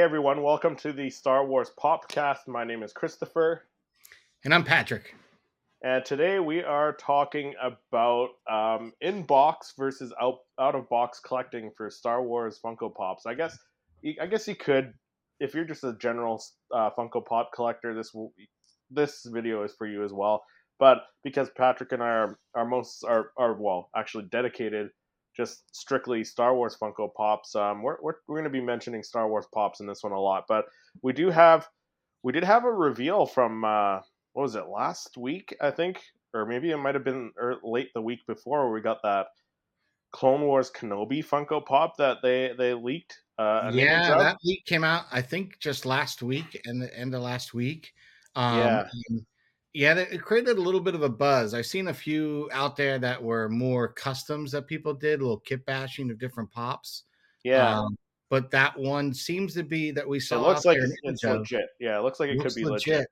Hey everyone, welcome to the Star Wars Popcast. My name is Christopher. And I'm Patrick. And today we are talking about um, in box versus out out of box collecting for Star Wars Funko Pops. I guess I guess you could, if you're just a general uh, Funko Pop collector, this will this video is for you as well. But because Patrick and I are, are most are, are well actually dedicated just strictly Star Wars Funko Pops. Um, we're we're, we're going to be mentioning Star Wars Pops in this one a lot, but we do have we did have a reveal from uh, what was it last week? I think, or maybe it might have been late the week before where we got that Clone Wars Kenobi Funko Pop that they they leaked. Uh, yeah, that leak came out I think just last week and the end of last week. Um, yeah. Yeah, it created a little bit of a buzz. I've seen a few out there that were more customs that people did, a little kit bashing of different pops. Yeah. Um, but that one seems to be that we saw. It looks like it's legit. Yeah, it looks like it, it could be legit. legit.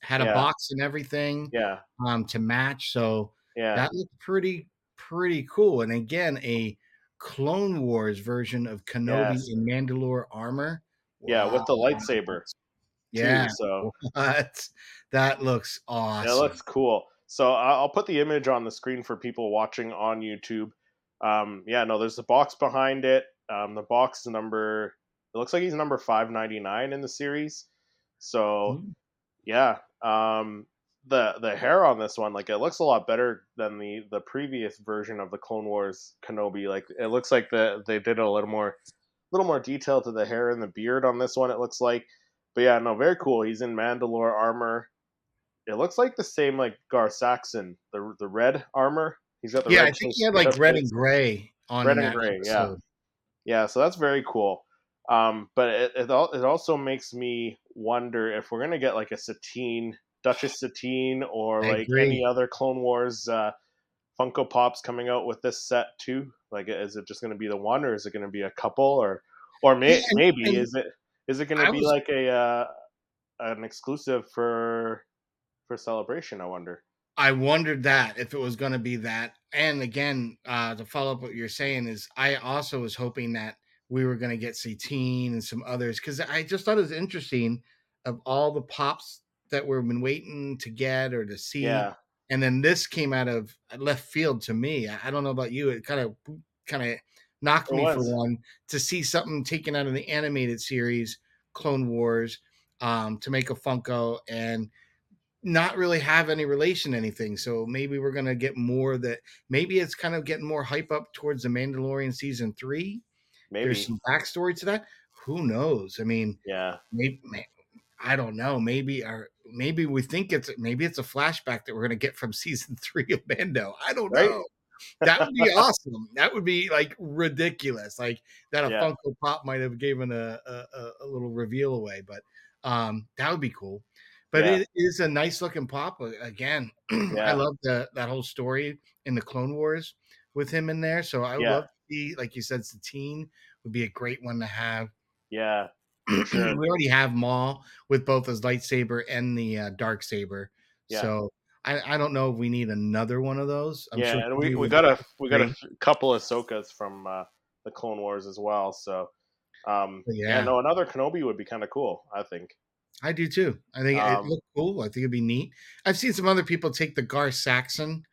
Had a box and everything. Yeah. Um, to match. So yeah, that looked pretty pretty cool. And again, a Clone Wars version of Kenobi yes. in Mandalore armor. Yeah, wow. with the lightsaber. Yeah. Too, so what? that looks awesome. It looks cool. So I'll put the image on the screen for people watching on YouTube. Um, yeah, no, there's a box behind it. Um, the box number. It looks like he's number five ninety nine in the series. So, mm. yeah. Um, the the hair on this one, like it looks a lot better than the the previous version of the Clone Wars Kenobi. Like it looks like the they did a little more, little more detail to the hair and the beard on this one. It looks like but yeah, no, very cool. He's in Mandalore armor. It looks like the same like Gar Saxon, the the red armor. He's got the yeah. I think he had like red and gray on red and gray. Yeah, yeah. So that's very cool. Um, but it it, it also makes me wonder if we're gonna get like a Satine, Duchess Satine, or I like agree. any other Clone Wars uh, Funko Pops coming out with this set too. Like, is it just gonna be the one, or is it gonna be a couple, or or may, yeah, and, maybe and, is it is it going to be was... like a uh, an exclusive for for celebration? I wonder. I wondered that if it was going to be that. And again, uh, to follow up what you're saying is, I also was hoping that we were going to get Satine and some others because I just thought it was interesting of all the pops that we've been waiting to get or to see. Yeah. And then this came out of left field to me. I don't know about you. It kind of kind of knocked me for one to see something taken out of the animated series Clone Wars um, to make a Funko and not really have any relation to anything. So maybe we're gonna get more that maybe it's kind of getting more hype up towards the Mandalorian season three. Maybe there's some backstory to that. Who knows? I mean, yeah, maybe, I don't know. Maybe our maybe we think it's maybe it's a flashback that we're gonna get from season three of Mando. I don't right? know that would be awesome. That would be like ridiculous. Like that a yeah. Funko Pop might have given a, a, a little reveal away, but um, that would be cool. But yeah. it is a nice looking pop. Again, yeah. I love the that whole story in the Clone Wars with him in there. So I would love to see, like you said, Satine would be a great one to have. Yeah. Sure. we already have Maul with both his lightsaber and the uh, dark saber. So I, I don't know if we need another one of those. I'm yeah, sure and we, we got a we got a couple of Ahsokas from uh, the Clone Wars as well. So um, yeah, yeah, no, another Kenobi would be kind of cool. I think. I do too. I think um, it looked cool. I think it'd be neat. I've seen some other people take the Gar Saxon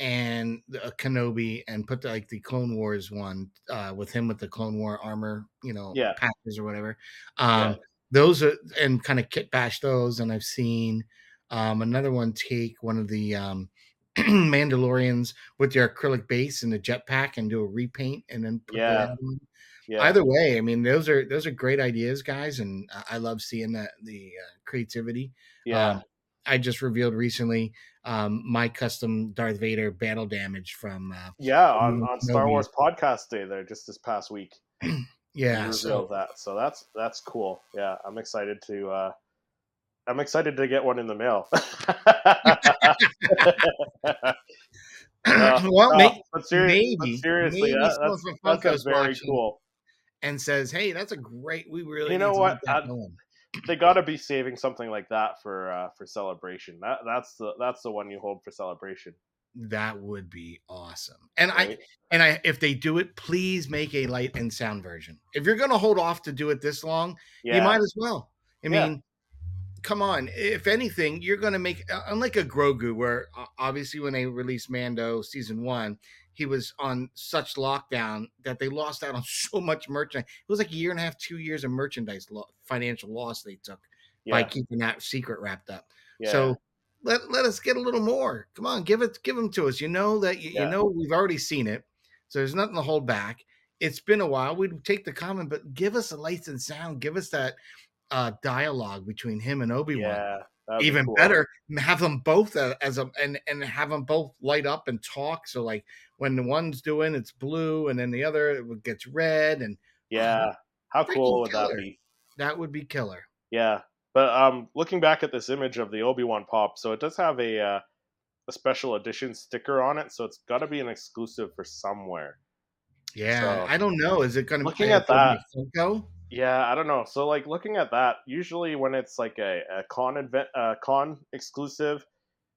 and the Kenobi and put the, like the Clone Wars one uh, with him with the Clone War armor, you know, yeah. patches or whatever. Um, yeah. Those are and kind of kit bash those, and I've seen um, another one take one of the um, Mandalorians with their acrylic base and the jetpack and do a repaint and then yeah. yeah. Either way, I mean those are those are great ideas, guys, and I love seeing that the uh, creativity. Yeah. Um, I just revealed recently um, my custom Darth Vader battle damage from uh, yeah on, on Star Wars podcast day there just this past week. yeah, so that so that's that's cool. Yeah, I'm excited to uh, I'm excited to get one in the mail. uh, well, uh, may- but maybe, but seriously, maybe that, that's, that's very cool. And says, "Hey, that's a great. We really, you know what? they got to be saving something like that for uh, for celebration. That that's the that's the one you hold for celebration. That would be awesome. And I and I if they do it, please make a light and sound version. If you're gonna hold off to do it this long, you might as well. I yeah, mean, come on. If anything, you're gonna make uh, unlike a Grogu, where obviously when they released Mando season one, he was on such lockdown that they lost out on so much merchandise. It was like a year and a half, two years of merchandise lo- financial loss they took by keeping that secret wrapped up. yeah, So let let us get a little more. Come on, give it, give them to us. You know that you, you know we've already seen it, so there's nothing to hold back. It's been a while. We'd take the comment, but give us a lights and sound. Give us that uh dialogue between him and Obi Wan. yeah. That'd be Even cool. better, have them both uh, as a and and have them both light up and talk. So like when the one's doing, it's blue, and then the other it gets red, and Yeah, how cool would that be? that would be killer. Yeah, but um, looking back at this image of the Obi Wan pop, so it does have a uh, a special edition sticker on it, so it's got to be an exclusive for somewhere. Yeah, So I don't know. Is it going to looking be at that, Funko? Yeah, I don't know. So like looking at that, usually when it's like a, a con event, uh, con exclusive,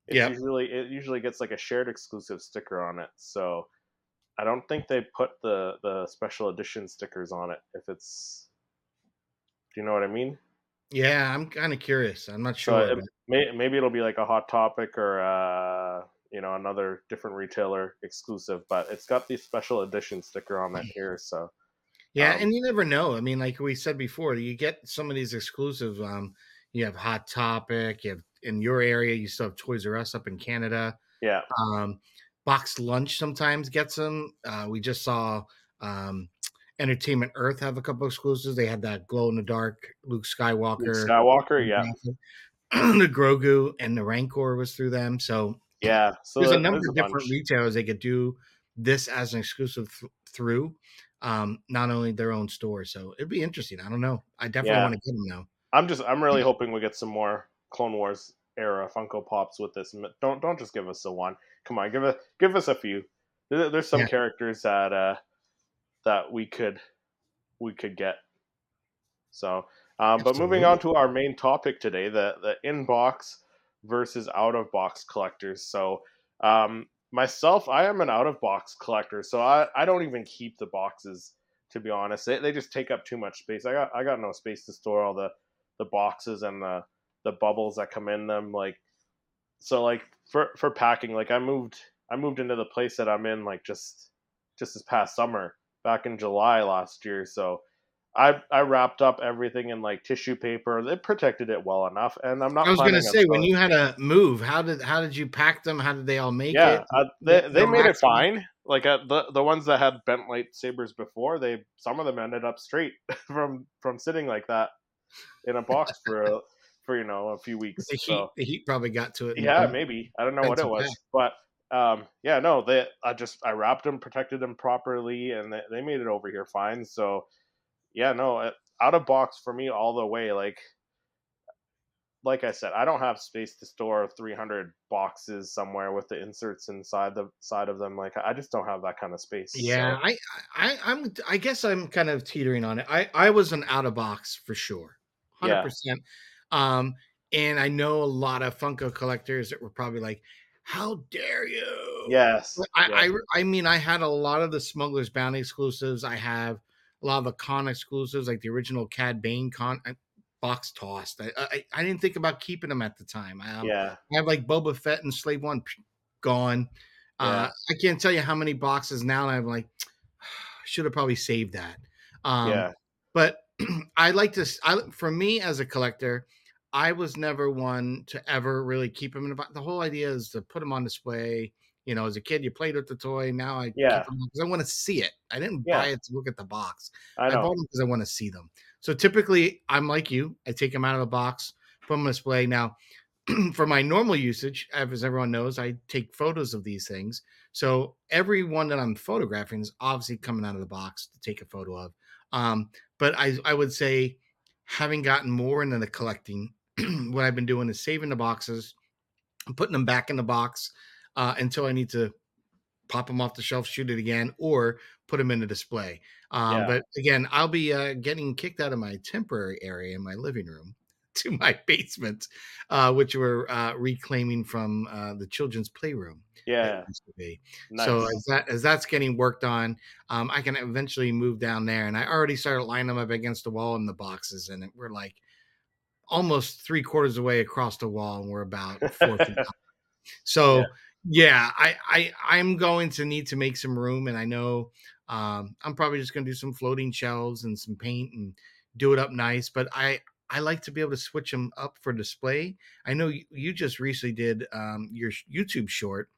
it's Yep. usually it usually gets like a shared exclusive sticker on it. So I don't think they put the the special edition stickers on it if it's. Do you know what I mean? Yeah, I'm kind of curious. I'm not So sure. it, may, maybe it'll be like a hot topic or uh, you know another different retailer exclusive, but it's got the special edition sticker on it here. So yeah, um, and you never know. I mean, like we said before, you get some of these exclusives. Um, you have Hot Topic. You have in your area. You still have Toys R Us up in Canada. yeah, Um, Box Lunch sometimes gets them. Uh, we just saw um, Entertainment Earth have a couple exclusives. They had that glow in the dark Luke Luke Skywalker, Skywalker, yeah, the Grogu, and the Rancor was through them. So yeah. So there's a number of different bunch. retailers they could do this as an exclusive th- through, um, not only their own store. So it'd be interesting. I don't know. I definitely Yeah. want to get them now. I'm just I'm really hoping we get some more Clone Wars era Funko Pops with this. Don't don't just give us the one. Come on, give us give us a few. There, there's some Yeah. characters that uh that we could we could get. So, um, but moving on to our main topic today, the the in-box versus out-of-box collectors. So, um, myself, I am an out-of-box collector, so I, I don't even keep the boxes. To be honest, they, they just take up too much space. I got I got no space to store all the the boxes and the the bubbles that come in them. Like, so like for for packing, like I moved I moved into the place that I'm in like just just this past summer back in July last year. So I I wrapped up everything in like tissue paper. It protected it well enough, and I'm not. I was going to say when you had to move, how did how did you pack them? How did they all make yeah, it? uh, they they made it fine. Like uh, the the ones that had bent lightsabers before, they some of them ended up straight from from sitting like that in a box for a, for you know a few weeks. The heat, So the heat probably got to it. yeah, maybe I don't know what it was, but um, yeah, no, they I just I wrapped them, protected them properly, and they, they made it over here fine. So yeah, no, out of box for me all the way. Like like I said, I don't have space to store 300 boxes somewhere with the inserts inside the side of them. Like I just don't have that kind of space. Yeah, so, I, I, I'm. I guess I'm kind of teetering on it. I, I was an out of box for sure, hundred Yeah. percent. Um, and I know a lot of Funko collectors that were probably like, "How dare you?" yes, I, yeah, I, I mean, I had a lot of the Smuggler's Bounty exclusives. I have a lot of the con exclusives, like the original Cad Bane con uh, box tossed. I, I, I didn't think about keeping them at the time. Um, yeah, I have like Boba Fett and Slave One gone. Uh, I can't tell you how many boxes now. I'm like, should have probably saved that. Um, yeah, But I like to. I for me as a collector, I was never one to ever really keep them in the box. The whole idea is to put them on display. You know, as a kid, you played with the toy. Now I Yeah. because I want to see it. I didn't Yeah. buy it to look at the box. I I, bought them because I want to see them. So typically, I'm like you. I take them out of the box, put them on display. Now, for my normal usage, as everyone knows, I take photos of these things. So every one that I'm photographing is obviously coming out of the box to take a photo of. Um, but I, I would say, having gotten more into the collecting, what I've been doing is saving the boxes, putting them back in the box uh, until I need to pop them off the shelf, shoot it again, or put them in the display. Um, Yeah. But again, I'll be uh, getting kicked out of my temporary area in my living room to my basement, uh, which we're uh, reclaiming from uh, the children's playroom. Yeah. Nice. So as that as that's getting worked on, um, I can eventually move down there. And I already started lining them up against the wall in the boxes, and we're like almost three quarters away across the wall, and we're about four feet. So. Yeah yeah, I, I I'm going to need to make some room, and I know um, I'm probably just going to do some floating shelves and some paint and do it up nice. But I I like to be able to switch them up for display. I know you, you just recently did um, your YouTube short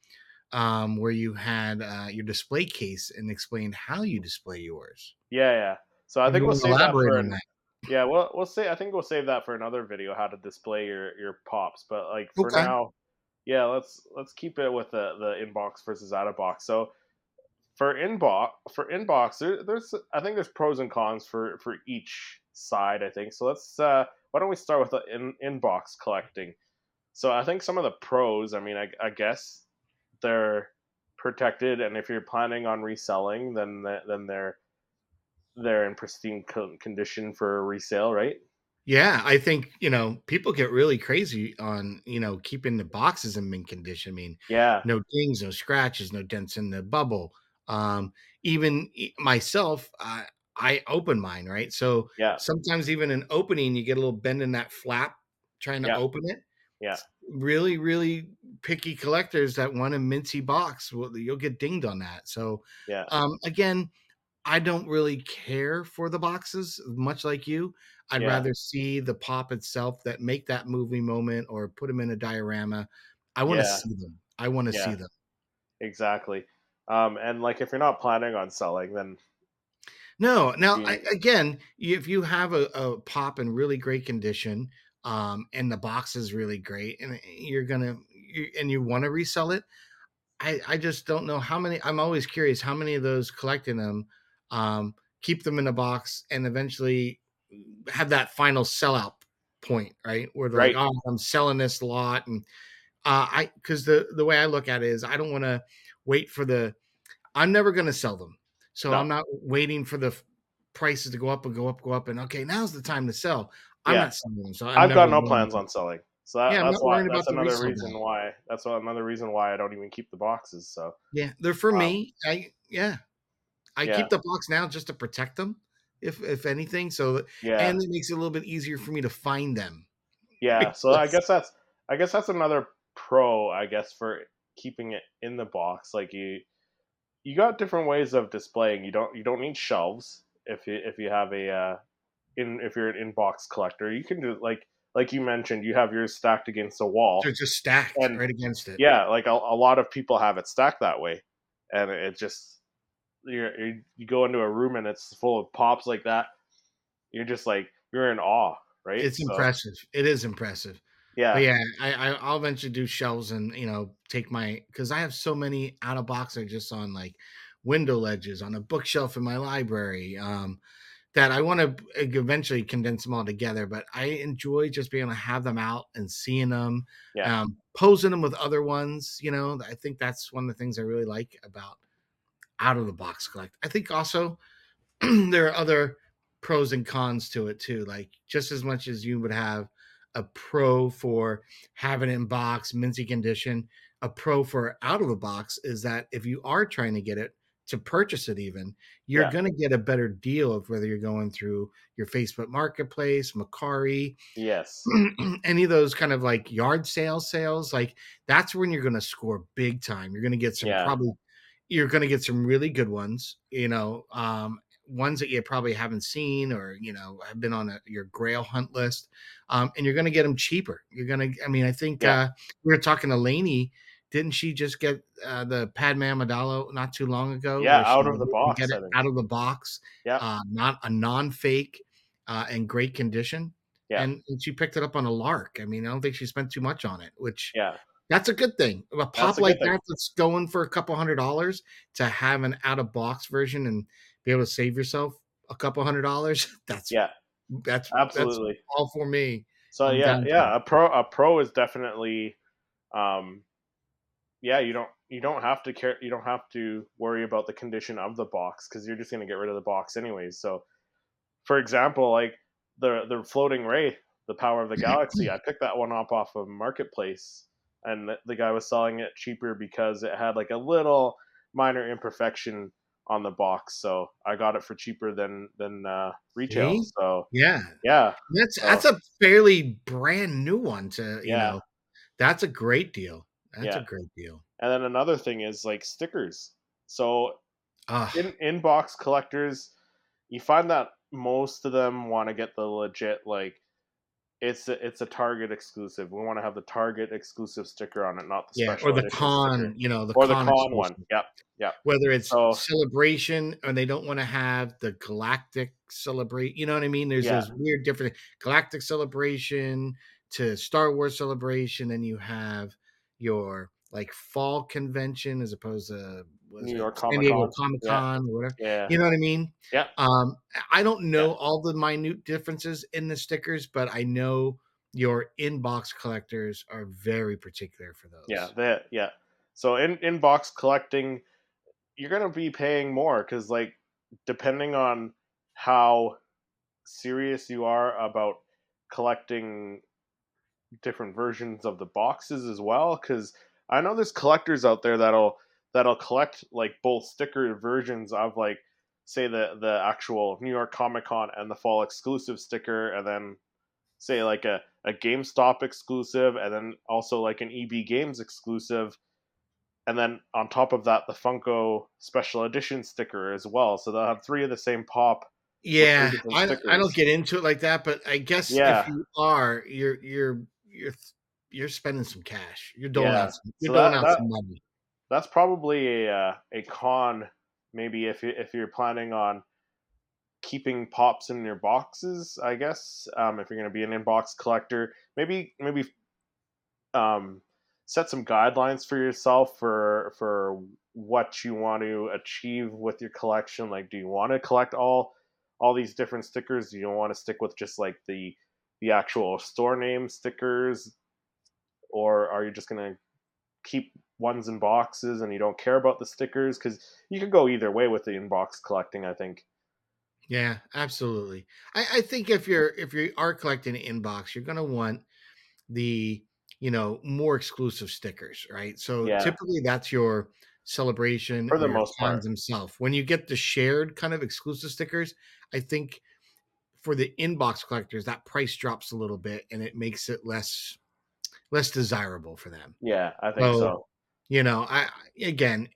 um, where you had uh, your display case and explained how you display yours. Yeah, yeah. So I think we'll save that for that. yeah, well, we'll say I think we'll save that for another video how to display your your pops. But like for okay. now, yeah, let's let's keep it with the the inbox versus out of box. So for inbox for inbox, there, there's I think there's pros and cons for for each side. I think so. Let's uh, why don't we start with the in, inbox collecting? So I think some of the pros. I mean, I, I guess they're protected, and if you're planning on reselling, then then they're they're in pristine condition for resale, right? Yeah, I think you know people get really crazy on you know keeping the boxes in mint condition. I mean, yeah, no dings, no scratches, no dents in the bubble. Um, even myself, I, I open mine right. So yeah, sometimes even an opening, you get a little bend in that flap trying to yeah. open it. Yeah, really, really picky collectors that want a minty box, well, you'll get dinged on that. So yeah, um, again, I don't really care for the boxes, much like you. I'd yeah. rather see the pop itself that make that movie moment or put them in a diorama. I want to yeah. see them. I want to yeah. see them. Exactly. Um, and like if you're not planning on selling, then no. Now you... I, again, if you have a, a, pop in really great condition, um, and the box is really great, and you're gonna you, and you want to resell it, I I just don't know how many. I'm always curious how many of those collecting them um, keep them in a box and eventually have that final sellout point, right? Where they're right. like, oh, I'm selling this lot. And uh, I, because the, the way I look at it is I don't want to wait for the, I'm never going to sell them. So no. I'm not waiting for the prices to go up and go up, go up. And okay, now's the time to sell. I'm yeah. not selling them. So i have got no plans on selling. So that, yeah, that's why that's another reason now. why that's another reason why I don't even keep the boxes. So yeah, they're for um, me. I yeah, I yeah. keep the box now just to protect them if if anything. So yeah, and it makes it a little bit easier for me to find them. Yeah, so I guess that's I guess that's another pro. I guess for keeping it in the box, like you you got different ways of displaying. You don't you don't need shelves if you if you have a uh, in if you're an inbox collector. You can do like like you mentioned, you have yours stacked against a wall. They're just stacked and, right against it. Yeah, like a, a lot of people have it stacked that way, and it just you you go into a room and it's full of pops like that, you're just like you're in awe, right? It's so, impressive. It is impressive. Yeah, but yeah. I, I I'll eventually do shelves and you know take my because I have so many out of box are just on like window ledges on a bookshelf in my library. Um, that I want to eventually condense them all together, but I enjoy just being able to have them out and seeing them, yeah. um, posing them with other ones. You know, I think that's one of the things I really like about out of the box collect. I think also there are other pros and cons to it too. Like just as much as you would have a pro for having it in box, minty condition, a pro for out of the box is that if you are trying to get it to purchase it even, you're yeah. going to get a better deal of whether you're going through your Facebook marketplace, Mercari, yes, any of those kind of like yard sale sales, like that's when you're going to score big time. You're going to get some yeah. probably you're going to get some really good ones, you know, um, ones that you probably haven't seen or, you know, have been on a, your grail hunt list. Um, and you're going to get them cheaper. You're going to, I mean, I think yeah. uh, we were talking to Lainey. Didn't she just get uh, the Padme Amidala not too long ago? Yeah, out of the box. Get it out of the box. Yeah. Uh, not a non fake uh, and great condition. Yeah. And, and, she picked it up on a lark. I mean, I don't think she spent too much on it, which yeah, that's a good thing. A pop a like that that's going for a couple hundred dollars to have an out of box version and be able to save yourself a couple hundred dollars. That's yeah, that's absolutely that's all for me. So I'm yeah, yeah, a pro a pro is definitely, um, yeah, you don't you don't have to care you don't have to worry about the condition of the box because you're just gonna get rid of the box anyways. So, for example, like the the floating Rey the Power of the Galaxy. I picked that one up off of Marketplace, and the, guy was selling it cheaper because it had like a little minor imperfection on the box, so I got it for cheaper than than uh, retail. See? So Yeah, yeah, that's So- that's a fairly brand new one to you Yeah. know. That's a great deal. That's Yeah. a great deal. and then another thing is like stickers. So Ah, in inbox collectors, you find that most of them want to get the legit like it's a, it's a Target exclusive. We want to have the Target exclusive sticker on it, not the yeah, special or the con, sticker. you know, the or the con, con one. Yep, Yep. Whether it's So- celebration or they don't want to have the galactic celebrate, you know what I mean? There's Yeah. those weird different galactic celebration to Star Wars celebration, and you have your like fall convention as opposed to New York San Diego Comic-Con. Comic Yeah. Con or whatever. Yeah. You know what I mean? Yeah. Um, I don't know all the minute differences in the stickers, but I know your inbox collectors are very particular for those. Yeah, that yeah. So in inbox collecting, you're gonna be paying more because like depending on how serious you are about collecting different versions of the boxes as well. Because I know there's collectors out there that'll that'll collect like both sticker versions of like say the the actual New York Comic Con and the fall exclusive sticker, and then say like a, a GameStop exclusive, and then also like an EB Games exclusive, and then on top of that the Funko special edition sticker as well. So they'll have three of the same pop. Yeah, I, don't- I don't get into it like that, but I guess Yeah. if you are, you're you're you're you're spending some cash. You're doling Yeah. out some, you're So doling that- out that- some money. That's probably a uh, a con. Maybe if you if you're planning on keeping pops in your boxes, I guess. Um, if you're going to be an inbox collector, maybe maybe um, set some guidelines for yourself for for what you want to achieve with your collection. Like, do you want to collect all all these different stickers? Do you want to stick with just like the the actual store name stickers, or are you just going to keep ones in boxes and you don't care about the stickers? Because you could go either way with the inbox collecting. I think. Yeah, absolutely. I, I think if you're if you are collecting an inbox, you're gonna want the you know more exclusive stickers, right? So Yeah. typically that's your celebration For the most part. himself. When you get the shared kind of exclusive stickers, I think for the inbox collectors, that price drops a little bit and it makes it less less desirable for them. Yeah, I think So, so. You know, I again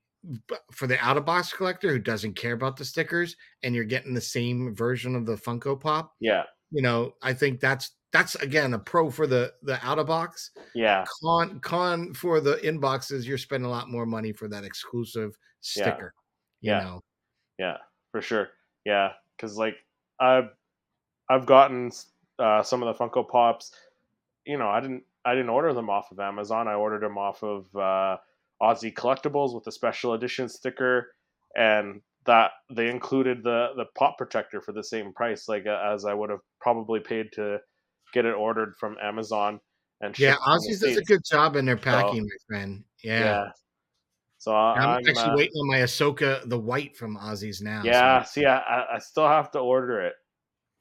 for the out of box collector who doesn't care about the stickers and you're getting the same version of the Funko Pop, Yeah, you know, I think that's that's again a pro for the the out of box. yeah, Con con for the inboxes, you're spending a lot more money for that exclusive Yeah. sticker. You Yeah. know, yeah, for sure. Yeah, because like I've I've gotten uh, some of the Funko Pops. You know, I didn't I didn't order them off of Amazon. I ordered them off of uh, Aussie Collectibles with a special edition sticker, and that they included the the pop protector for the same price, like uh, as I would have probably paid to get it ordered from Amazon. And yeah, Aussies does a good job in their packing, my friend. Yeah. Yeah. So I'm, I'm actually uh, waiting on my Ahsoka the white from Aussies now. so- Yeah, see, I, I- I still have to order it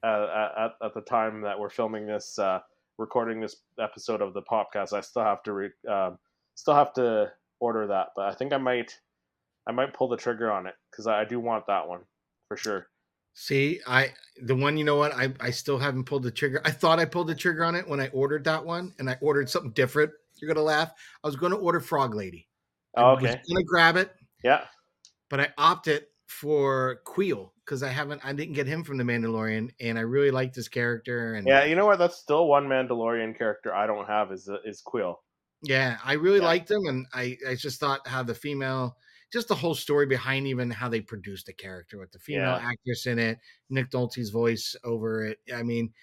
uh, at, at the time that we're filming this, uh, recording this episode of the podcast. I still have to, re, um, still have to order that, but I think I might, I might pull the trigger on it because I, I do want that one for sure. See, I the one you know what I I still haven't pulled the trigger. I thought I pulled the trigger on it when I ordered that one, and I ordered something different. You're gonna laugh. I was going to order Frog Lady. okay I Oh, was gonna grab it, yeah, but I opted for Kuiil because I haven't I didn't get him from the Mandalorian, and I really liked his character. And yeah. You know what? That's still one Mandalorian character I don't have is is Kuiil. Yeah, I really Yeah. liked him, and I I just thought how the female, just the whole story behind even how they produced the character with the female Yeah. actress in it, Nick Nolte's voice over it. I mean,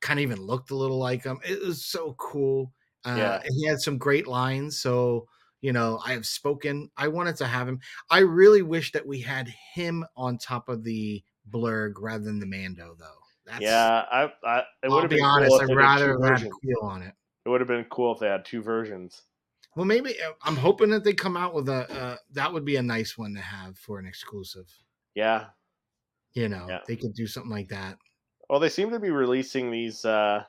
kind of even looked a little like him. It was so cool. Uh, Yeah. he had some great lines. So you know, I have spoken. I wanted to have him. I really wish that we had him on top of the blurrg rather than the Mando, though. That's, yeah, I, I it would be honest. cool I'd rather have versions. On it. It would have been cool if they had two versions. Well, maybe uh, I'm hoping that they come out with a uh, that would be a nice one to have for an exclusive. Yeah, You know, Yeah. they could do something like that. Well, they seem to be releasing these uh,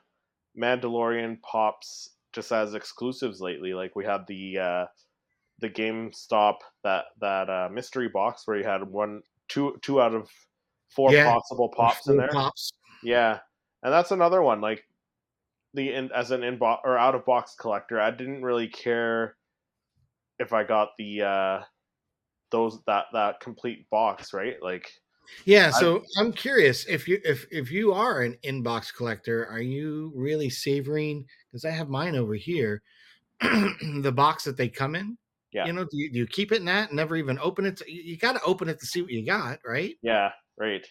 Mandalorian pops just as exclusives lately. Like we had the uh, the GameStop that that uh, mystery box where you had one two two out of four Yeah. possible pops in there. Pops. Yeah, and that's another one. Like the in, as an in or out of box collector, I didn't really care if I got the uh those that that complete box, right? Like Yeah, so I'm curious if you if if you are an inbox collector, are you really savoring? Because I have mine over here, the box that they come in. Yeah. You know, do you, do you keep it in that? and Never even open it. To, you, got to open it to see what you got, right? yeah, right.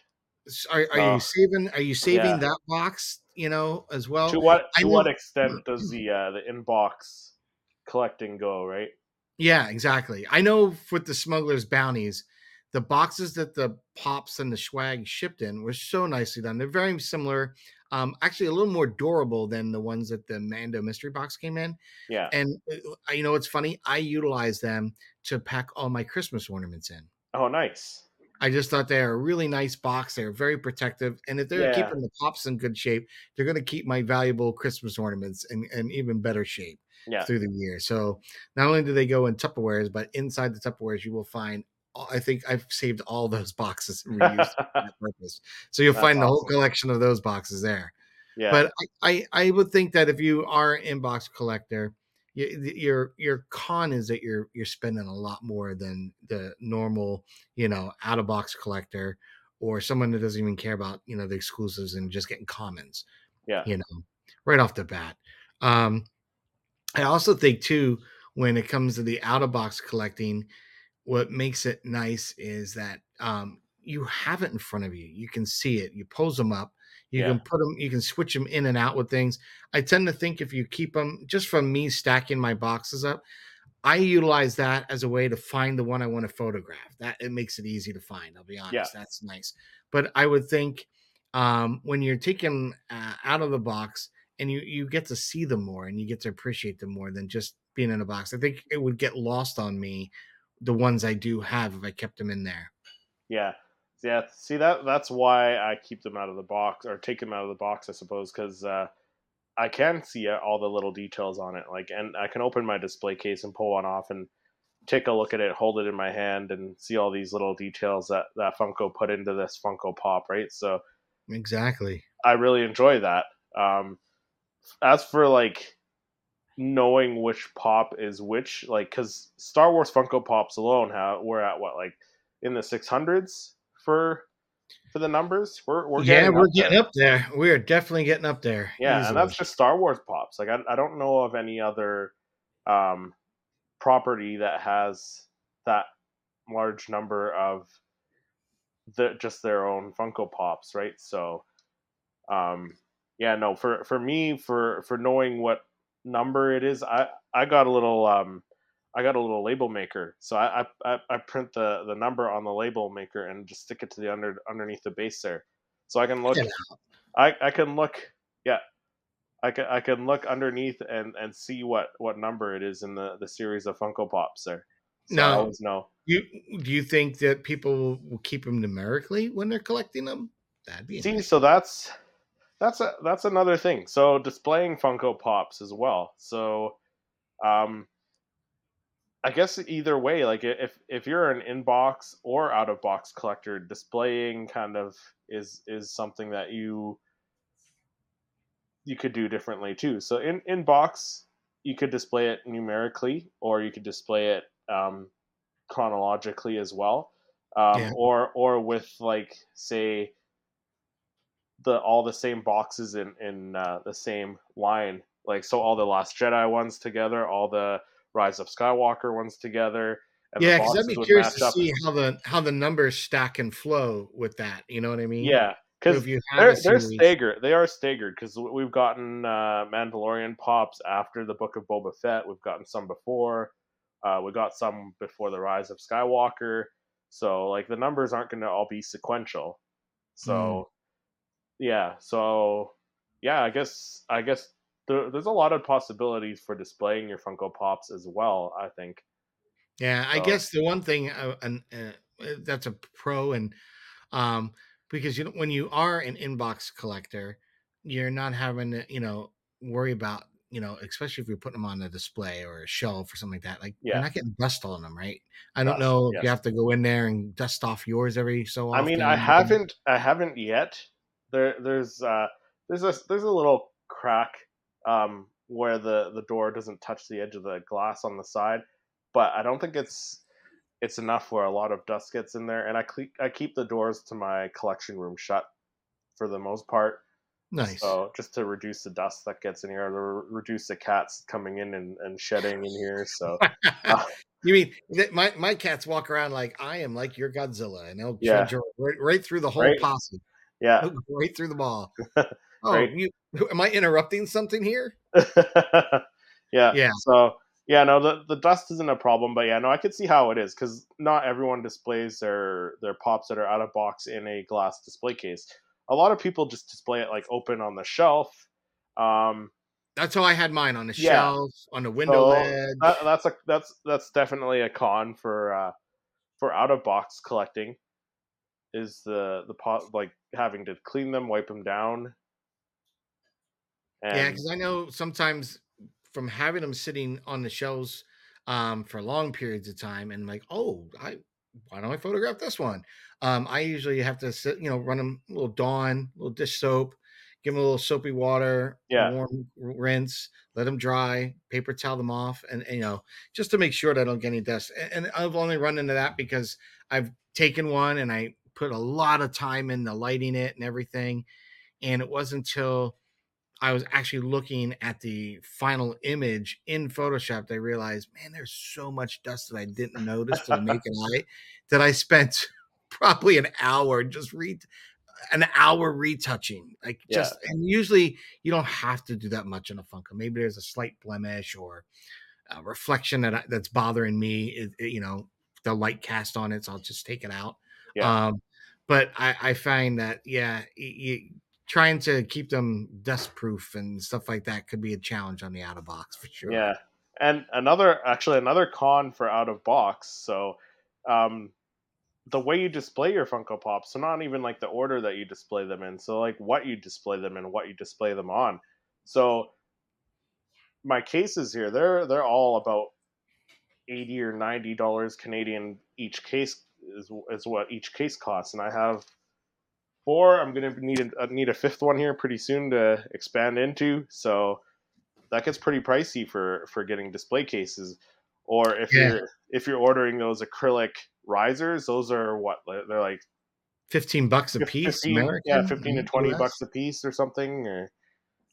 Are, are Oh. you saving? Are you saving Yeah. that box? You know, as well. to what I to know- what extent does the uh the inbox collecting go, right? Yeah, exactly. I know with the smugglers bounties, the boxes that the pops and the swag shipped in were so nicely done. They're very similar, um, actually a little more durable than the ones that the Mando mystery box came in. Yeah. And uh, you know what's funny? I utilize them to pack all my Christmas ornaments in. Oh, nice. I just thought they're a really nice box. They're very protective, and if they're Yeah. keeping the pops in good shape, they're going to keep my valuable Christmas ornaments in, in even better shape Yeah. through the year. So not only do they go in Tupperwares, but inside the Tupperwares, you will find. I think I've saved all those boxes and reused them for that purpose. So you'll That's find the whole collection of those boxes there. yeah. But I, I, I would think that if you are an inbox collector, y- your your con is that you're you're spending a lot more than the normal, you know, out of box collector or someone that doesn't even care about you know the exclusives and just getting commons yeah. you know, right off the bat. Um, I also think too, when it comes to the out of box collecting, what makes it nice is that um, you have it in front of you. You can see it. You pose them up. You Yeah. can put them. You can switch them in and out with things. I tend to think if you keep them, just from me stacking my boxes up, I utilize that as a way to find the one I want to photograph. That it makes it easy to find. I'll be honest. That's nice. But I would think um, when you're taken uh, out of the box and you you get to see them more and you get to appreciate them more than just being in a box. I think it would get lost on me the ones I do have if I kept them in there. Yeah. Yeah. See that that's why I keep them out of the box or take them out of the box, I suppose, because uh, I can see uh, all the little details on it. Like, and I can open my display case and pull one off and take a look at it, hold it in my hand, and see all these little details that that Funko put into this Funko Pop, right? So Exactly. I really enjoy that. Um, as for like knowing which pop is which, like because Star Wars Funko Pops alone, how we're at what like in the six hundreds for for the numbers. We're we're yeah, getting we're up getting there. up there. We're definitely getting up there. Yeah, easily. and that's just Star Wars pops. Like I I don't know of any other um property that has that large number of the just their own Funko Pops, right? So um yeah, no, for for me for for knowing what number it is, I I got a little um I got a little label maker. So I I, I- I print the the number on the label maker and just stick it to the under underneath the base there. So I can look I I can look yeah. I can I can look underneath and and see what what number it is in the the series of Funko Pops there. So I No. always know. You do you think that people will keep them numerically when they're collecting them? That'd be See, so that's that's a that's another thing. So displaying Funko Pops as well. So, um, I guess either way, like if if you're an inbox or out of box collector, displaying kind of is is something that you you could do differently too. So in in box, you could display it numerically, or you could display it um, chronologically as well, um, Yeah. or or with like say the all the same boxes in in uh, the same line. Like so, all the Last Jedi ones together, all the Rise of Skywalker ones together. Yeah, because I'd be curious to see how the how the numbers stack and flow with that. You know what I mean? Yeah, because they're they're staggered. They are staggered because we've gotten uh, Mandalorian pops after the Book of Boba Fett. We've gotten some before. Uh, we got some before the Rise of Skywalker. So like the numbers aren't going to all be sequential. So yeah, so yeah, I guess I guess there, there's a lot of possibilities for displaying your Funko Pops as well. I think. Yeah, I guess the one thing, uh, and uh, uh, that's a pro, and um, because you know when you are an inbox collector, you're not having to, you know worry about you know, especially if you're putting them on a display or a shelf or something like that. Like Yeah. you're not getting dust on them, right? I don't Dust, know if yes. you have to go in there and dust off yours every so often. I mean, I haven't, I haven't yet. There, there's, uh, there's a, there's a little crack, um, where the the door doesn't touch the edge of the glass on the side, but I don't think it's, it's enough where a lot of dust gets in there. And I cle- I keep the doors to my collection room shut for the most part, Nice. so just to reduce the dust that gets in here, to re- reduce the cats coming in and, and shedding in here. So uh, you mean my my cats walk around like I am like your Godzilla, and they'll Yeah. right, right through the whole Right. posse, yeah, right through the ball. Oh, Right. you am I interrupting something here? yeah. Yeah. So yeah, no, the the dust isn't a problem, but yeah, no, I could see how it is because not everyone displays their their pops that are out of box in a glass display case. A lot of people just display it like open on the shelf. Um, That's how I had mine on the Yeah. shelf, on the window So, ledge. that, that's a that's that's definitely a con for uh, for out of box collecting. Is the the pot like having to clean them, wipe them down? Yeah, because I know sometimes from having them sitting on the shelves um, for long periods of time, and like, oh, I why don't I photograph this one? Um, I usually have to sit, you know, run them a little Dawn, a little dish soap, give them a little soapy water, Yeah. warm rinse, let them dry, paper towel them off, and, and, you know, just to make sure that I don't get any dust. And, and I've only run into that because I've taken one and I put a lot of time into lighting it and everything, and it wasn't until I was actually looking at the final image in Photoshop that I realized, man, there's so much dust that I didn't notice to the naked eye that I spent probably an hour just read an hour retouching. Like Yeah. just and usually you don't have to do that much in a Funko. Maybe there's a slight blemish or a reflection that I, that's bothering me. It, it, you know, the light cast on it, so I'll just take it out. Yeah. Um, but I, I find that yeah, y- y- trying to keep them dust proof and stuff like that could be a challenge on the out of box for sure. Yeah, and another actually another con for out of box. So, um, the way you display your Funko Pops, so not even like the order that you display them in. So like what you display them in, what you display them on. So my cases here, they're they're all about eighty or ninety dollars Canadian each case is is what each case costs, and I have four. I'm gonna need a, need a fifth one here pretty soon to expand into. So that gets pretty pricey for for getting display cases. Or if Yeah. you're if you're ordering those acrylic risers, those are what they're like 15 bucks a fif- piece. 15 yeah, 15 to 20 US. bucks a piece or something. Or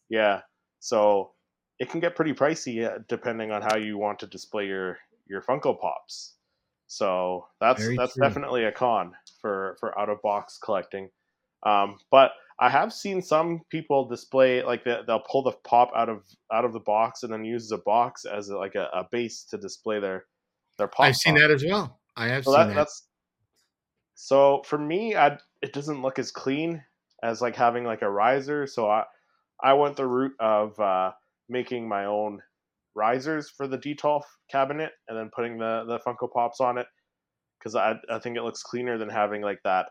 yeah, so it can get pretty pricey uh, depending on how you want to display your your Funko Pops. So that's Very that's true. definitely a con for for out of box collecting. Um, but I have seen some people display like they, they'll pull the pop out of out of the box and then use the box as a, like a, a base to display their their pop. I've seen that as well. I have So seen that, that. that's so for me, I it doesn't look as clean as like having like a riser. So I I went the route of uh, making my own risers for the Detolf cabinet and then putting the the Funko Pops on it because I I think it looks cleaner than having like that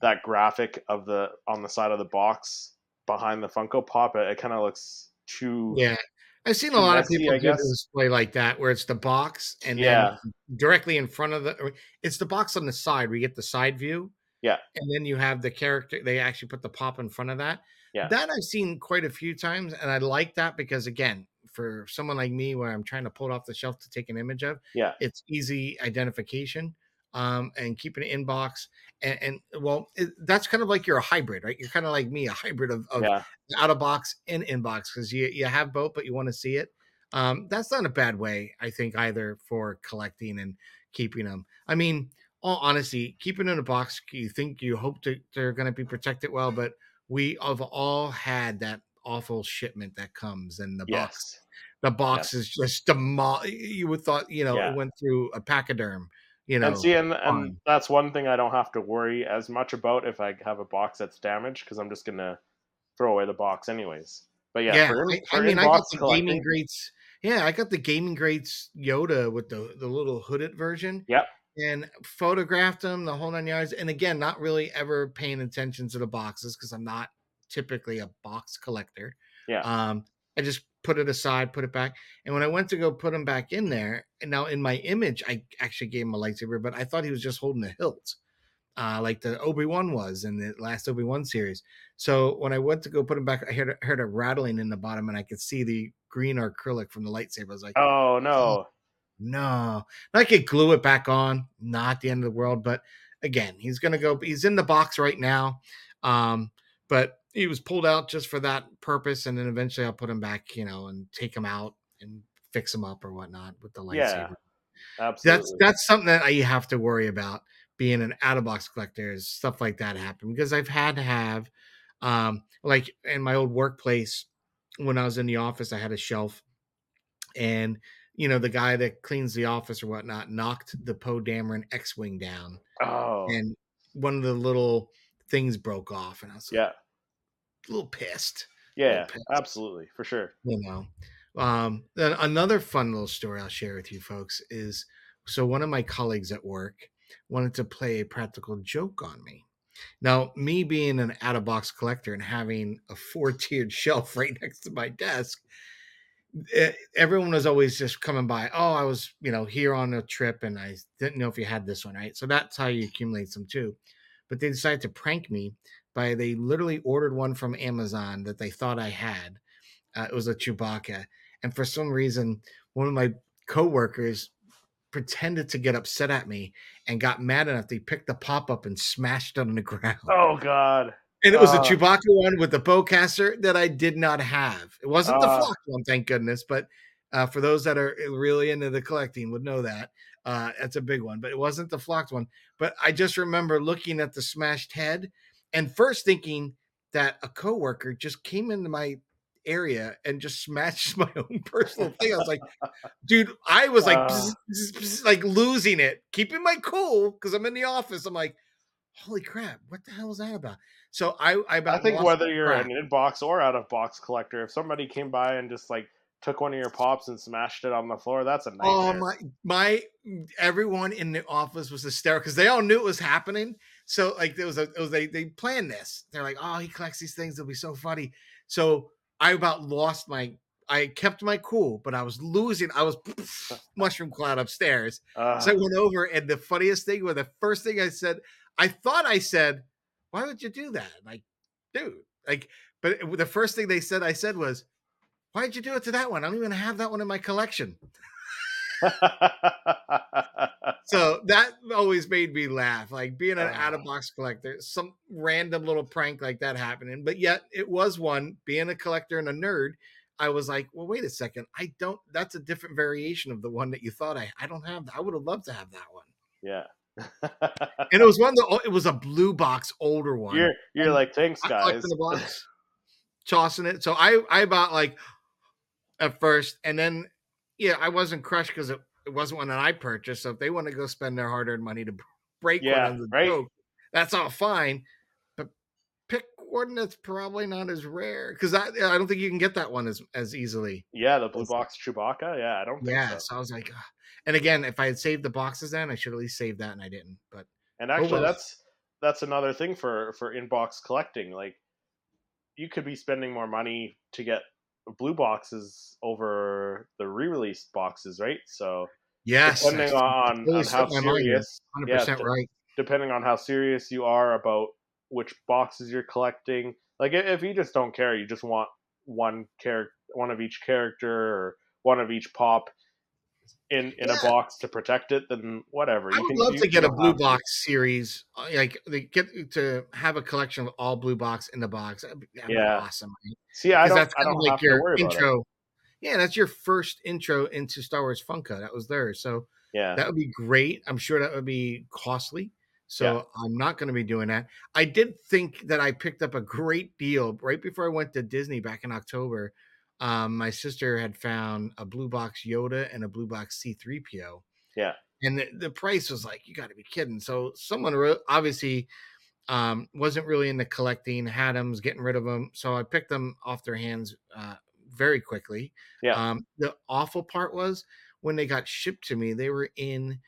that graphic of the on the side of the box behind the Funko Pop. It, it kind of looks too Yeah. I've seen a lot of people do the display like that where it's the box and Yeah. then directly in front of the it's the box on the side where you get the side view. Yeah. And then you have the character they actually put the pop in front of that. Yeah. That I've seen quite a few times and I like that because again, for someone like me where I'm trying to pull it off the shelf to take an image of, yeah it's easy identification um, and keeping it in box. And, and well, it, that's kind of like you're a hybrid, right? You're kind of like me, a hybrid of, of yeah out of box and in box because you you have both, but you want to see it. Um, that's not a bad way, I think, either for collecting and keeping them. I mean, all honesty, keeping in a box, you think you hope that they're going to be protected well, but we have all had that awful shipment that comes and the box the box is just demol you would thought you know Yeah. it went through a pachyderm you know and see, and, and that's one thing I don't have to worry as much about if I have a box that's damaged because I'm just gonna throw away the box anyways. But yeah, yeah, for I, for I mean, I got the collecting, gaming greats. Yeah, I got the gaming greats Yoda with the the little hooded version. Yep. And photographed them the whole nine yards. And again, not really ever paying attention to the boxes because I'm not typically a box collector. Yeah. Um, I just put it aside, put it back. And when I went to go put him back in there, and now in my image, I actually gave him a lightsaber, but I thought he was just holding a hilt, uh, like the Obi Wan was in the last Obi Wan series. So when I went to go put him back, I heard, heard a rattling in the bottom, and I could see the green acrylic from the lightsaber. I was like, "Oh no, no!" I could glue it back on. Not the end of the world, but again, he's gonna go. He's in the box right now, um, but he was pulled out just for that purpose, and then eventually I'll put him back, you know, and take him out and fix him up or whatnot with the lightsaber. Yeah, absolutely. That's that's something that I have to worry about being an out of box collector. Is stuff like that happen because I've had to have, um, like in my old workplace when I was in the office, I had a shelf, and you know the guy that cleans the office or whatnot knocked the Poe Dameron X-wing down, oh, and one of the little things broke off, and I was like, yeah a little pissed. Yeah, little pissed. absolutely, for sure. You know, um, then another fun little story I'll share with you folks is so one of my colleagues at work wanted to play a practical joke on me. Now, me being an out of box collector and having a four tiered shelf right next to my desk, eh, everyone was always just coming by. Oh, I was, you know, here on a trip and I didn't know if you had this one, right? So that's how you accumulate some too. But they decided to prank me by they literally ordered one from Amazon that they thought I had. Uh, it was a Chewbacca, and for some reason, one of my coworkers pretended to get upset at me and got mad enough they picked the pop up and smashed it on the ground. Oh God! And it was uh, a Chewbacca one with the bowcaster that I did not have. It wasn't uh, the flock one, thank goodness. But uh, for those that are really into the collecting, would know that uh, that's a big one. But it wasn't the flocked one. But I just remember looking at the smashed head and first thinking that a coworker just came into my area and just smashed my own personal thing. I was like, dude, I was like, uh, like losing it, keeping my cool because I'm in the office. I'm like, holy crap, what the hell is that about? So I, I, I think whether you're crap. an in-box or out-of-box collector, if somebody came by and just like took one of your pops and smashed it on the floor, that's a oh, nightmare. Oh my, my, everyone in the office was hysterical because they all knew it was happening. So like there was a it was they they planned this. They're like, oh, he collects these things. It'll be so funny. So I about lost my. I kept my cool, but I was losing. I was mushroom cloud upstairs. Uh, so I went over, and the funniest thing was the first thing I said. I thought I said, "Why would you do that?" Like, dude, like. But the first thing they said, I said was, "Why'd you do it to that one? I don't even have that one in my collection." so that always made me laugh. Like being an oh. out of box collector, some random little prank like that happening. But yet it was one, being a collector and a nerd, I was like, well, wait a second. I don't that's a different variation of the one that you thought I I don't have. I would have loved to have that one. Yeah. and it was one that it was a blue box older one. You're you're and like, thanks guys. The box, tossing it. So I I bought like at first, and then yeah, I wasn't crushed because it, it wasn't one that I purchased. So if they want to go spend their hard earned money to break yeah, one of the right? joke, that's all fine. But pick one that's probably not as rare because I I don't think you can get that one as as easily. Yeah, the blue box Chewbacca. Yeah, I don't. yeah, so. so. I was like, Ugh. and again, if I had saved the boxes, then I should at least save that, and I didn't. But and oh, actually, oh, that's that's another thing for for inbox collecting. Like, you could be spending more money to get blue boxes over the re-released boxes, right? So yes, depending on, on how serious, hundred percent right. Depending on how serious you are about which boxes you're collecting, like if you just don't care, you just want one character, one of each character, or one of each pop in in yeah. a box to protect it, then whatever. I would love to get a blue box series, uh, like they get to have a collection of all blue box in the box. That'd be, that'd yeah, awesome. Right? See, I don't, that's I don't like your intro. Yeah, that's your first intro into Star Wars Funko. That was there, so yeah, that would be great. I'm sure that would be costly. So yeah. I'm not going to be doing that. I did think that I picked up a great deal right before I went to Disney back in October um, my sister had found a blue box Yoda and a blue box C3PO. Yeah. And the, the price was like, you got to be kidding. So someone re- obviously um, wasn't really into collecting, had them, was getting rid of them. So I picked them off their hands uh, very quickly. Yeah. Um, the awful part was when they got shipped to me, they were in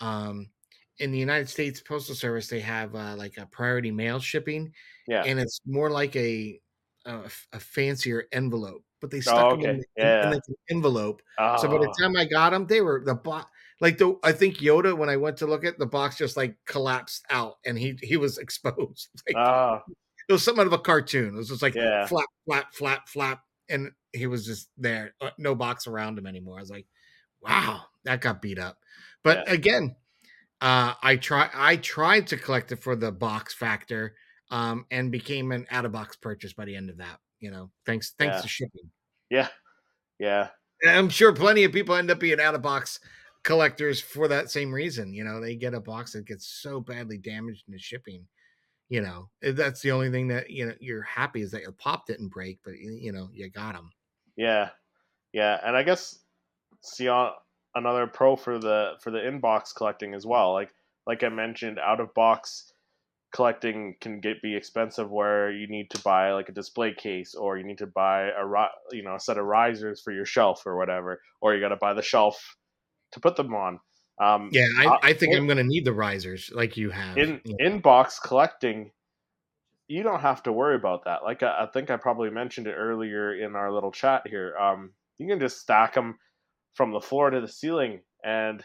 um, in the United States Postal Service. They have uh, like a priority mail shipping. Yeah. And it's more like a a, a fancier envelope, but they stuck Oh, them in, okay. the- in- Yeah. in the envelope. So by the Oh, time I got them, they were the box. Like the, I think Yoda when I went to look at the box, just like collapsed out, and he he was exposed. Like, oh, it was something out of a cartoon. It was just like Yeah. flap, flap, flap, flap, and he was just there, uh, no box around him anymore. I was like, wow, that got beat up. But Yeah. again, uh, I try, I tried to collect it for the box factor, um, and became an out of box purchase by the end of that. You know, thanks, thanks Yeah. to shipping. yeah, yeah, And I'm sure plenty of people end up being out of box collectors for that same reason. You know, they get a box that gets so badly damaged in the shipping. You know, eh, that's the only thing that you know you're happy is that your pop didn't break, but you you know you got them. yeah, yeah. And I guess see on another pro for the for the inbox collecting as well. Like like I mentioned, out of box collecting can get be expensive where you need to buy like a display case or you need to buy a you know a set of risers for your shelf or whatever or you got to buy the shelf to put them on um Yeah, I, Uh, I think in- I'm going to need the risers like you have. in you know. inbox collecting you don't have to worry about that like I, I think i probably mentioned it earlier in our little chat here um you can just stack them from the floor to the ceiling and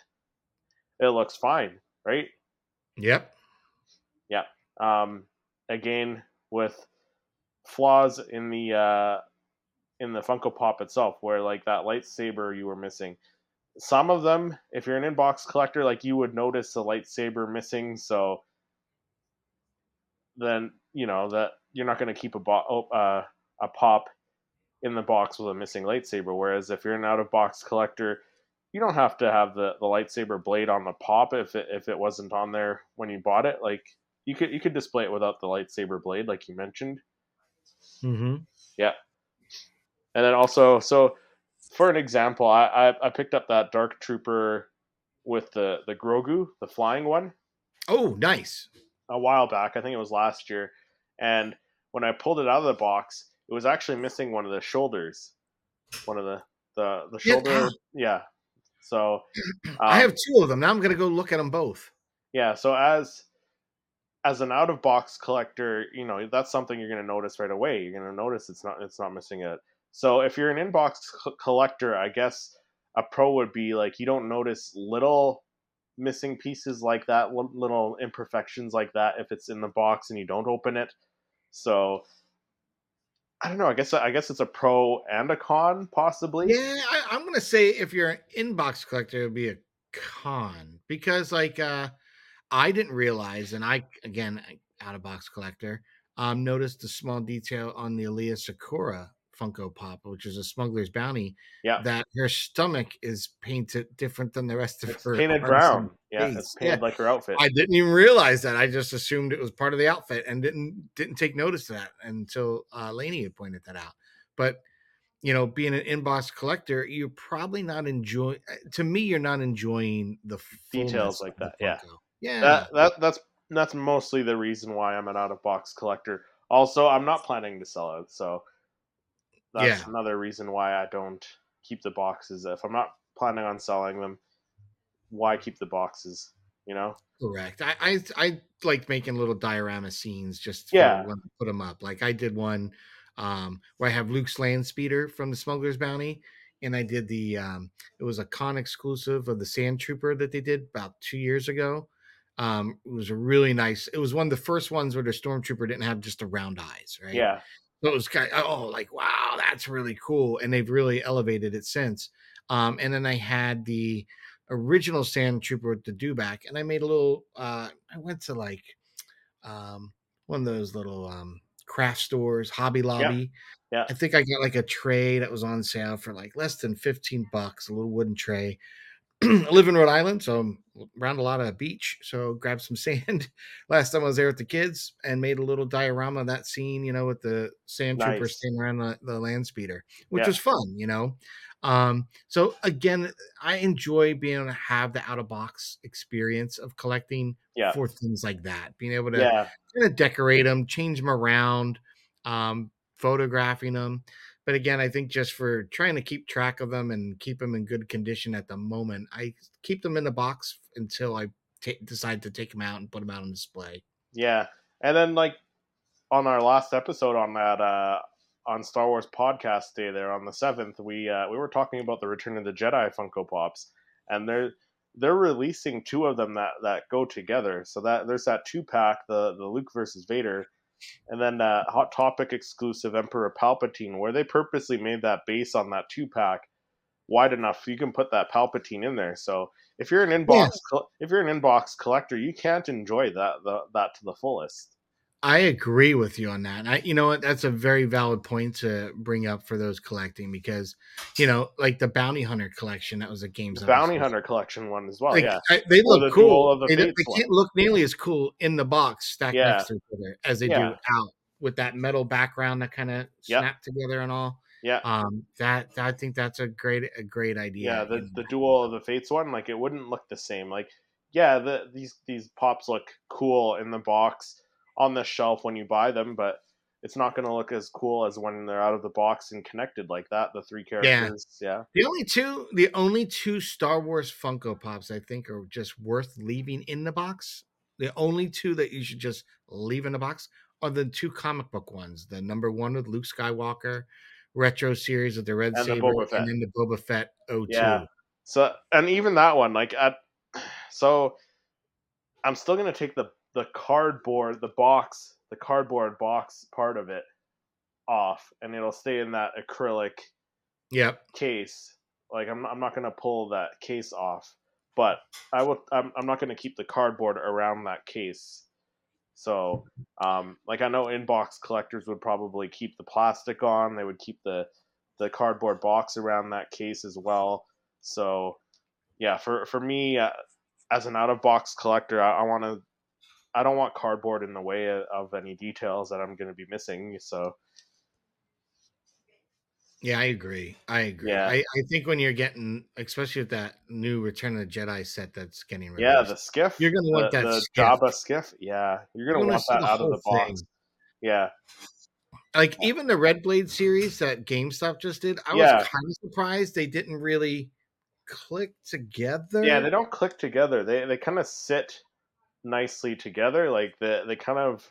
it looks fine right Yep. Um again with flaws in the uh in the funko pop itself where like that lightsaber you were missing. Some of them if you're an inbox collector like you would notice the lightsaber missing so then you know that you're not going to keep a bo- oh, uh, a pop in the box with a missing lightsaber. Whereas if you're an out of box collector you don't have to have the, the lightsaber blade on the pop if it, if it wasn't on there when you bought it. Like you could you could display it without the lightsaber blade like you mentioned Mm-hmm. Yeah. And then also so for an example I, I i picked up that dark trooper with the the grogu the flying one Oh, nice. a while back i think it was last year and when i pulled it out of the box it was actually missing one of the shoulders one of the the the shoulder ah. yeah so I um, have two of them. Now I'm going to go look at them both. yeah so as as an out of box collector you know that's something you're going to notice right away. You're going to notice it's not it's not missing it so if you're an inbox co- collector i guess a pro would be like you don't notice little missing pieces like that li- little imperfections like that if it's in the box and you don't open it. So i don't know. I guess i guess it's a pro and a con possibly. Yeah, I, I'm gonna say if you're an inbox collector, it would be a con because like uh I didn't realize, and I again out of box collector, um, noticed the small detail on the Aaliyah Sakura Funko Pop, which is a smuggler's bounty, Yeah. that her stomach is painted different than the rest of it's her painted brown yeah face. it's painted like her outfit I didn't even realize that. I just assumed it was part of the outfit and didn't didn't take notice of that until uh, Laney had pointed that out. But you know, being an inbox collector, you're probably not enjoying. To me, you're not enjoying the Details like that, yeah. Yeah. that that that's that's mostly the reason why I'm an out of box collector. Also, I'm not planning to sell it, so that's Yeah. another reason why I don't keep the boxes. If I'm not planning on selling them, why keep the boxes? You know? Correct. I, I I like making little diorama scenes just Yeah. put them up. Like I did one um, where I have Luke's land speeder from the Smuggler's Bounty, and I did the um, it was a con exclusive of the Sand Trooper that they did about two years ago. Um, it was a really nice. It was one of the first ones where the stormtrooper didn't have just the round eyes, right? Yeah, So it was kind of, oh, like, wow, that's really cool. And they've really elevated it since. Um, and then I had the original Sand Trooper with the dewback, and I made a little, uh, I went to like um, one of those little um, craft stores, Hobby Lobby. yeah. I think I got like a tray that was on sale for like less than 15 bucks, a little wooden tray. I live in Rhode Island, so I'm around a lot of beach. So grabbed some sand. Last time I was there with the kids and made a little diorama of that scene, you know, with the sand trooper Nice. standing around the, the land speeder, which Yeah. was fun, you know. Um, so again, I enjoy being able to have the out of box experience of collecting yeah, for things like that, being able to yeah, kind of decorate them, change them around, um, photographing them. But again, I think just for trying to keep track of them and keep them in good condition at the moment, I keep them in the box until I decide to take them out and put them out on display. yeah. And then like on our last episode on that uh on Star Wars podcast day there on the seventh, we uh, we were talking about the Return of the Jedi Funko Pops, and they're they're releasing two of them that that go together. So that there's that two pack, the the Luke versus Vader, and then uh, Hot Topic exclusive Emperor Palpatine, where they purposely made that base on that two pack wide enough you can put that Palpatine in there. So if you're an inbox if you're an inbox collector, you can't enjoy that the, that to the fullest. I agree with you on that. I, you know what? That's a very valid point to bring up for those collecting because, you know, like the Bounty Hunter collection, that was a games. Bounty Hunter collection one as well. Like, yeah, I, they look the cool. The they, they can't look nearly as cool in the box stacked yeah. next to each other as they yeah. do out with that metal background that kind of yep. snap together and all. Yeah. Um. That, that I think that's a great a great idea. Yeah. The the duel of the fates one, like it wouldn't look the same. Like, yeah, the these these pops look cool in the box on the shelf when you buy them, but it's not going to look as cool as when they're out of the box and connected like that. The three characters, yeah. yeah. The only two, the only two Star Wars Funko Pops I think are just worth leaving in the box. The only two that you should just leave in the box are the two comic book ones. The number one with Luke Skywalker retro series with the red and saber, the and then the Boba Fett 02. Yeah. So and even that one, like at so, I'm still gonna take the the cardboard, the box, the cardboard box part of it off, and it'll stay in that acrylic yep. case. Like I'm, I'm not gonna pull that case off, but I will. I'm, I'm not gonna keep the cardboard around that case. So, um, like I know inbox collectors would probably keep the plastic on. They would keep the the cardboard box around that case as well. So, yeah, for for me uh, as an out of box collector, I, I want to I don't want cardboard in the way of any details that I'm going to be missing. So. Yeah, I agree. I agree. Yeah. I, I think when you're getting, especially with that new Return of the Jedi set that's getting released, yeah, the skiff, you're gonna want the, that the skiff. Jabba skiff. Yeah, you're gonna, you're want that out of the box. Thing. Yeah, like even the Red Blade series that GameStop just did, I yeah. was kind of surprised they didn't really click together. Yeah, they don't click together. They they kind of sit nicely together. Like the they kind of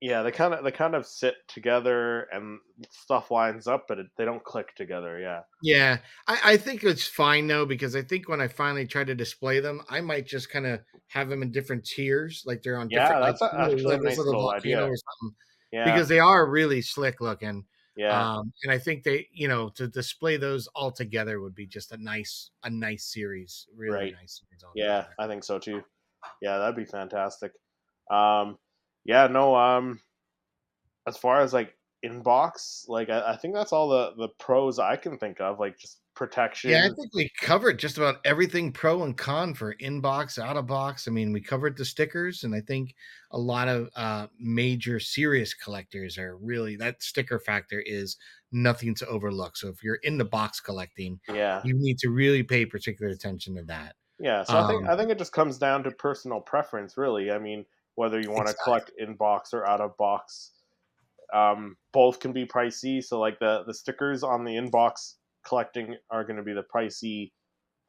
yeah, they kind of they kind of sit together and stuff lines up, but it, they don't click together. Yeah. Yeah, I, I think it's fine though because I think when I finally try to display them, I might just kind of have them in different tiers, like they're on yeah, different that's like, actually levels nice of the volcano or something. Yeah. Because they are really slick looking. Yeah. Um, and I think they, you know, to display those all together would be just a nice, a nice series. Really right. nice series. yeah, I think so too yeah, that'd be fantastic. Um, yeah, no. Um, as far as like inbox, like I, I think that's all the the pros I can think of. Like just protection. Yeah, I think we covered just about everything pro and con for inbox, out of box. I mean, we covered the stickers, and I think a lot of uh, major serious collectors are really that sticker factor is nothing to overlook. So if you're in the box collecting, yeah, you need to really pay particular attention to that. Yeah, so um, I think I um think it just comes down to personal preference, really. I mean, whether you want to collect in box or out of box, um, both can be pricey. So like the the stickers on the inbox collecting are going to be the pricey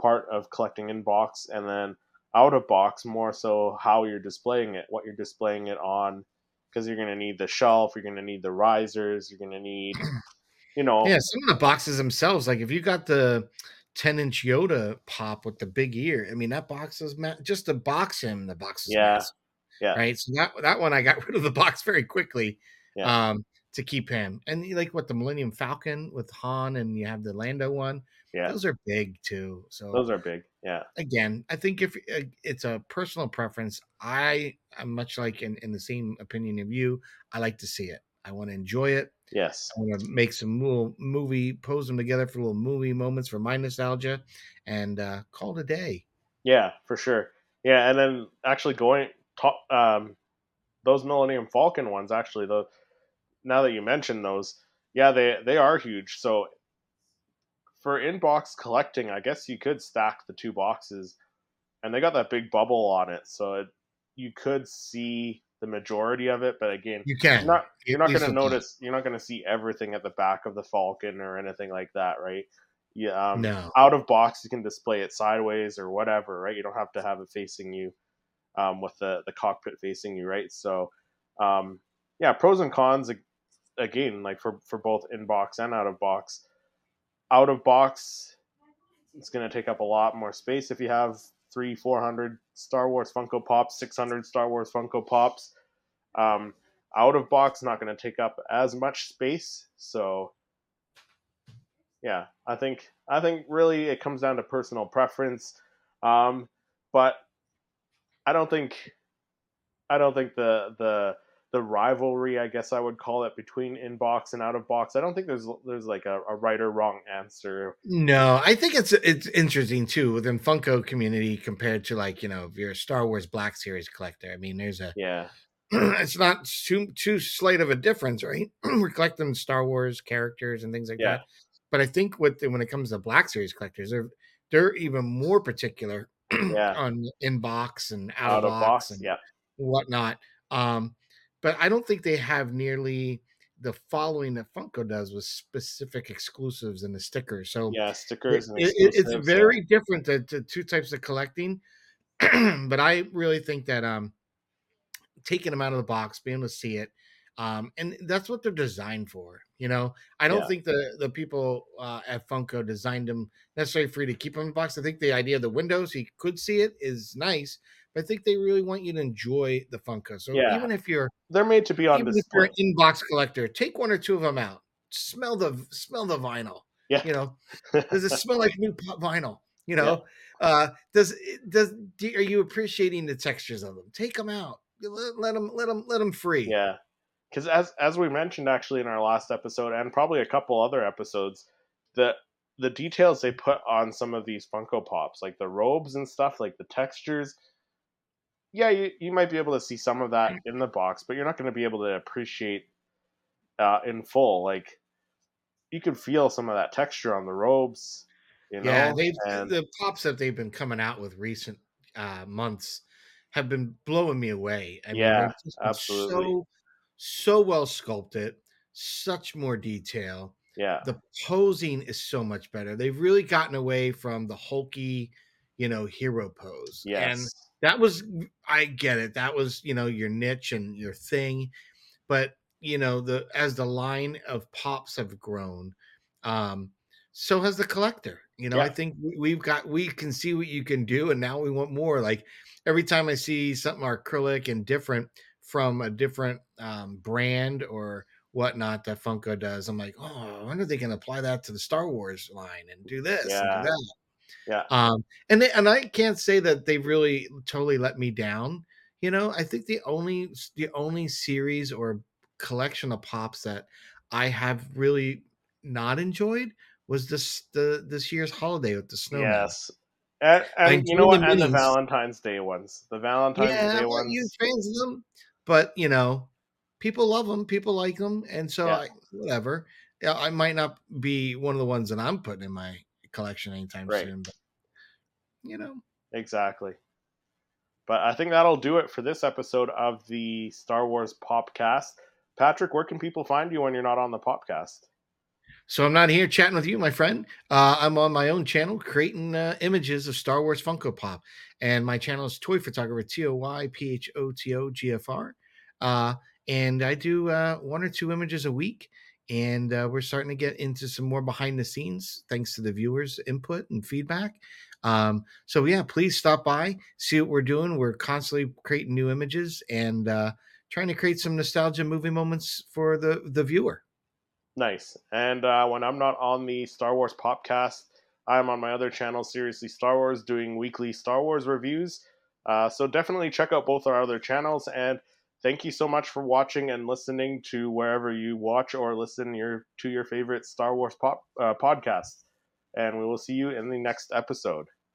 part of collecting in box, and then out of box more so how you're displaying it, what you're displaying it on, because you're going to need the shelf, you're going to need the risers, you're going to need, you know, yeah, some of the boxes themselves. Like if you got the 10 inch Yoda pop with the big ear. I mean, that box is ma- just to box him, the box is yeah. Massive, yeah. Right. So that, that one, I got rid of the box very quickly yeah. um, to keep him. And like what the Millennium Falcon with Han and you have the Lando one. Yeah. Those are big too. So those are big. Yeah. Again, I think if uh, it's a personal preference, I am much like in, in the same opinion of you. I like to see it. I want to enjoy it. Yes. I want to make some little movie, pose them together for little movie moments for my nostalgia and uh, call it a day. Yeah, for sure. Yeah, and then actually going top um, those Millennium Falcon ones actually though now that you mention those, yeah, they they are huge. So for inbox collecting, I guess you could stack the two boxes and they got that big bubble on it, so it, you could see the majority of it. But again, you can you're not you're not going to notice. You're not going to see everything at the back of the Falcon or anything like that, right? Yeah, um, no. out of box you can display it sideways or whatever, right? You don't have to have it facing you, um, with the the cockpit facing you, right? So, um, yeah, pros and cons again like for for both in box and out of box. Out of box, it's going to take up a lot more space if you have three, four hundred Star Wars Funko Pops, six hundred Star Wars Funko Pops. Um, out of box, not going to take up as much space. So, yeah, I think I think really it comes down to personal preference. Um, but I don't think I don't think the the the rivalry, I guess I would call it, between in box and out of box. I don't think there's there's like a, a right or wrong answer. No, I think it's it's interesting too within Funko community compared to like you know if you're a Star Wars Black Series collector. I mean, there's a Yeah, it's not too too slight of a difference, right? We're collecting Star Wars characters and things like Yeah. that. But I think with the, when it comes to Black Series collectors, they're they're even more particular Yeah. on in box and out, out of box, and Yeah, whatnot. Um, but I don't think they have nearly the following that Funko does with specific exclusives and the stickers. So yeah, it, stickers and it- it's exclusives, yeah. very different to, to two types of collecting. but I really think that um taking them out of the box, being able to see it, um, and that's what they're designed for. You know, I don't Yeah. think the the people uh, at Funko designed them necessarily for you to keep them in the box. I think the idea of the window so you could see it is nice, but I think they really want you to enjoy the Funko. So Yeah. even if you're They're made to be on even if you're an in-box collector, take one or two of them out. Smell the smell the vinyl. Yeah. You know, does it smell like new pop vinyl? You know, uh, does does do, are you appreciating the textures of them? Take them out. Let, let them let them let them free. Yeah, because as as we mentioned actually in our last episode and probably a couple other episodes, the the details they put on some of these Funko Pops, like the robes and stuff, like the textures. Yeah, you, you might be able to see some of that in the box, but you're not going to be able to appreciate uh, in full. Like you can feel some of that texture on the robes. You know, yeah. They've and the pops that they've been coming out with recent uh, months have been blowing me away. I Yeah, just absolutely. So so well sculpted, such more detail. yeah, the posing is so much better. They've really gotten away from the hulky, you know, hero pose. yes, And that was I get it. That was, you know, your niche and your thing. But, you know, the as the line of pops have grown, um, so has the collector. You know, I think we- we've got we can see what you can do, and now we want more. Like every time I see something acrylic and different from a different um, brand or whatnot that Funko does, I'm like, oh, I wonder if they can apply that to the Star Wars line and do this Yeah. and do that. Yeah. Um, and they, and I can't say that they really totally let me down. You know, I think the only the only series or collection of pops that I have really not enjoyed was this the this year's holiday with the snowman. yes. And, and you know what? the And the. Valentine's Day ones. The Valentine's Yeah, Day ones. huge fans of them, but you know, people love them, people like them, and so Yeah. I, whatever. I might not be one of the ones that I'm putting in my collection anytime Right. soon, but you know, Exactly. But I think that'll do it for this episode of the Star Wars Popcast. Patrick, where can people find you when you're not on the Popcast? So I'm not here chatting with you, my friend. Uh, I'm on my own channel creating uh, images of Star Wars Funko Pop, and my channel is Toy Photographer T O Y P H O T O G F R. Uh, and I do uh, one or two images a week, and uh, we're starting to get into some more behind the scenes thanks to the viewers' input and feedback. Um, so yeah, please stop by, see what we're doing. We're constantly creating new images and uh, trying to create some nostalgia movie moments for the the viewer. Nice. And uh, when I'm not on the Star Wars Popcast I'm on my other channel, Seriously Star Wars, doing weekly Star Wars reviews. Uh, so definitely check out both our other channels. And thank you so much for watching and listening to wherever you watch or listen your to your favorite Star Wars pop uh, podcast. And we will see you in the next episode.